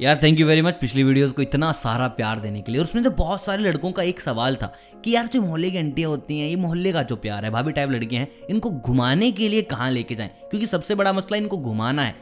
यार thank you very much पिछली videos को इतना सारा प्यार देने के लिए। और उसमें तो बहुत सारे लड़कों का एक सवाल था कि यार, जो मोहल्ले की आंटियाँ होती हैं, ये मोहल्ले का जो प्यार है, भाभी टाइप लड़कियाँ हैं, इनको घुमाने के लिए कहाँ लेके जाएँ? क्योंकि सबसे बड़ा मसला इनको घुमाना है।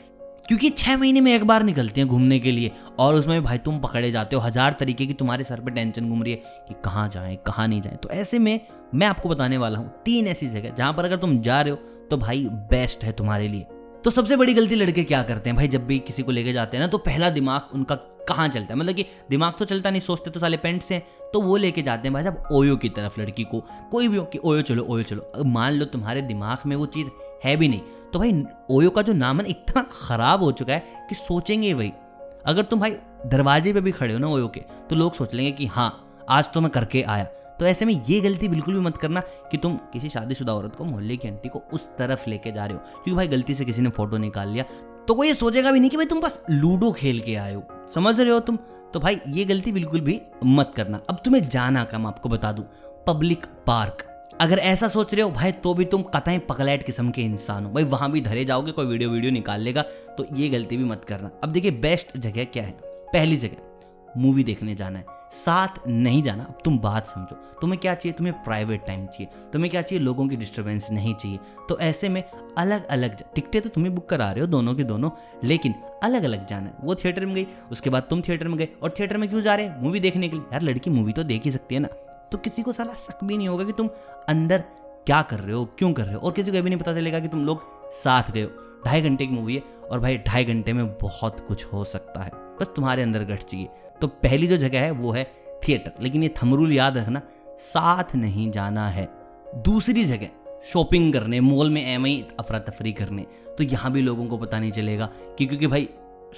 क्योंकि छह महीने में एक बार निकलती हैं घूमने के लिए। और उसमें भाई, तुम पकड़े जाते हो हज़ार तरीके की तुम्हारे सर पे टेंशन घूम रही है कि कहाँ जाएँ, कहाँ नहीं जाएँ। तो ऐसे में मैं आपको बताने वाला हूँ, तीन ऐसी जगह जहाँ पर अगर तुम जा रहे हो तो भाई बेस्ट है तुम्हारे लिए। तो सबसे बड़ी गलती लड़के क्या करते हैं? भाई, जब भी किसी को लेके जाते हैं ना तो पहला दिमाग उनका कहाँ चलता है? मतलब कि दिमाग तो चलता नहीं, सोचते तो साले पेंट से तो वो लेके जाते हैं भाई साहब, ओयो की तरफ़ लड़की को। कोई भी हो कि ओयो, चलो ओयो, चलो। मान लो तुम्हारे दिमाग में वो चीज़ है भी नहीं तो भाई, ओयो का जो नाम है इतना ख़राब हो चुका है कि सोचेंगे भाई अगर तुम भाई दरवाजे पे भी खड़े हो ना ओयो के तो लोग सोच लेंगे कि हाँ आज तो मैं करके आया। तो ऐसे में ये गलती बिल्कुल भी मत करना कि तुम किसी शादीशुदा औरत को, मोहल्ले की आंटी को उस तरफ़ लेके जा रहे हो। क्योंकि भाई गलती से किसी ने फ़ोटो निकाल लिया तो कोई ये सोचेगा भी नहीं कि भाई तुम बस लूडो खेल के आए हो। समझ रहे हो तुम? तो भाई ये गलती बिल्कुल भी मत करना। अब तुम्हें जाना का मैं आपको बता दूँ। Public park. अगर ऐसा सोच रहे हो, भाई तो भी तुम कतई पगलैट किस्म के इंसान हो। भाई वहाँ भी धरे जाओगे, कोई वीडियो वीडियो निकाल लेगा तो ये गलती भी मत करना। अब देखिए, बेस्ट जगह क्या है? पहली जगह। मूवी देखने जाना है। साथ नहीं जाना, अब तुम बात समझो। तुम्हें क्या चाहिए? तुम्हें प्राइवेट टाइम चाहिए। तुम्हें क्या चाहिए? लोगों की डिस्टर्बेंस नहीं चाहिए। तो ऐसे में अलग अलग टिकटें तो तुम्हें बुक करा रहे हो दोनों के दोनों, लेकिन अलग अलग जाना है। वो थिएटर में गई, उसके बाद तुम थिएटर में गए, और थिएटर में क्यों जा रहे हैं? मूवी देखने के लिए। यार, लड़की मूवी तो देख ही सकती है ना। तो किसी को साला शक भी नहीं होगा कि तुम अंदर क्या कर रहे हो, क्यों कर रहे हो? और किसी को भी नहीं पता चलेगा कि तुम लोग साथ गए हो। ढाई घंटे की मूवी है, और भाई, ढाई घंटे में बहुत कुछ हो सकता है। बस तुम्हारे अंदर गट चाहिए तो पहली जो जगह है, वो है थिएटर। लेकिन ये थमरूल याद रखना, साथ नहीं जाना है। दूसरी जगह, शॉपिंग करने, मॉल में एम आई अफरा तफरी करने। तो यहाँ भी लोगों को पता नहीं चलेगा कि क्योंकि भाई,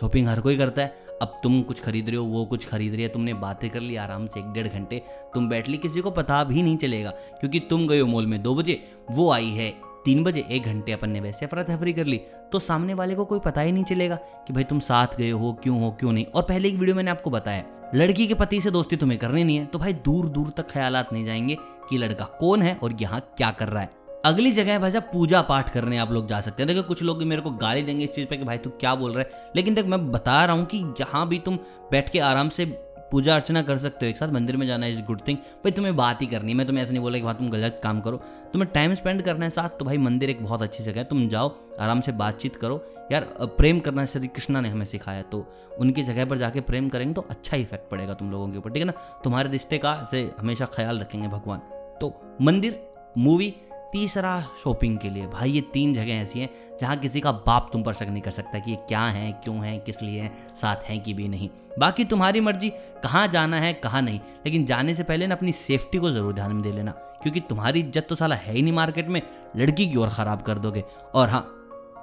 शॉपिंग हर कोई करता है। अब तुम कुछ खरीद रहे हो, वो कुछ खरीद रही है, तुमने बातें कर ली आराम से एक डेढ़ घंटे, तुम बैठ ली, किसी को पता भी नहीं चलेगा। क्योंकि तुम गए हो मॉल में दो बजे, वो आई है तीन बजे, एक घंटे अपन ने वैसे अफरा तफरी कर ली तो सामने वाले को कोई पता ही नहीं चलेगा कि भाई तुम साथ गए हो, क्यों हो, क्यों नहीं। और पहले एक वीडियो मैंने आपको बताया लड़की के पति से दोस्ती तुम्हें करनी नहीं है तो भाई दूर दूर तक ख्याल नहीं जाएँगे कि लड़का कौन है और यहाँ क्या कर रहा है। अगली जगह है भाई साहब पूजा पाठ करने आप लोग जा सकते हैं। देखो, कुछ लोग मेरे को गाली देंगे इस चीज़ पे कि भाई तू क्या बोल रहा है, लेकिन देख, मैं बता रहा हूँ कि जहाँ भी तुम बैठ के आराम से पूजा अर्चना कर सकते हो एक साथ, मंदिर में जाना इज़ गुड थिंग भाई, तुम्हें बात ही करनी है। मैं तुम्हें ऐसा नहीं बोला कि भाई तुम गलत काम करो। तुम्हें टाइम स्पेंड करना है साथ तो भाई मंदिर एक बहुत अच्छी जगह है। तुम जाओ, आराम से बातचीत करो। यार प्रेम करना श्री कृष्णा ने हमें सिखाया तो उनकी जगह पर जाके प्रेम करेंगे तो अच्छा इफ़ेक्ट पड़ेगा तुम लोगों के ऊपर, ठीक है ना? तुम्हारे रिश्ते का से हमेशा ख्याल रखेंगे भगवान। तो मंदिर मूवी तीसरा शॉपिंग के लिए। भाई, ये तीन जगह ऐसी हैं जहाँ किसी का बाप तुम पर शक नहीं कर सकता कि ये क्या है, क्यों है, किस लिए हैं, साथ हैं कि भी नहीं। बाकी तुम्हारी मर्ज़ी, कहाँ जाना है, कहाँ नहीं। लेकिन जाने से पहले ना अपनी सेफ्टी को ज़रूर ध्यान में दे लेना, क्योंकि तुम्हारी इज़्ज़त तो साला है ही नहीं मार्केट में। लड़की की ओर ख़राब कर दोगे। और हाँ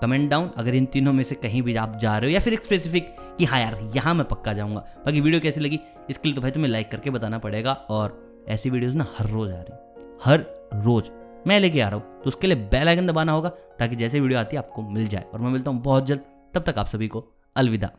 कमेंट डाउन अगर इन तीनों में से कहीं भी आप जा रहे हो या फिर एक स्पेसिफिक कि हाँ यार, यहाँ मैं पक्का जाऊँगा। बाकी वीडियो कैसी लगी? इसके लिए तो भाई तुम्हें लाइक करके बताना पड़ेगा और ऐसी वीडियोज़ ना हर रोज़ आ रही हर रोज़। मैं लेके आ रहा हूँ तो उसके लिए बेल आइकन दबाना होगा ताकि जैसे वीडियो आती है आपको मिल जाए। और मैं मिलता हूँ बहुत जल्द, तब तक आप सभी को अलविदा।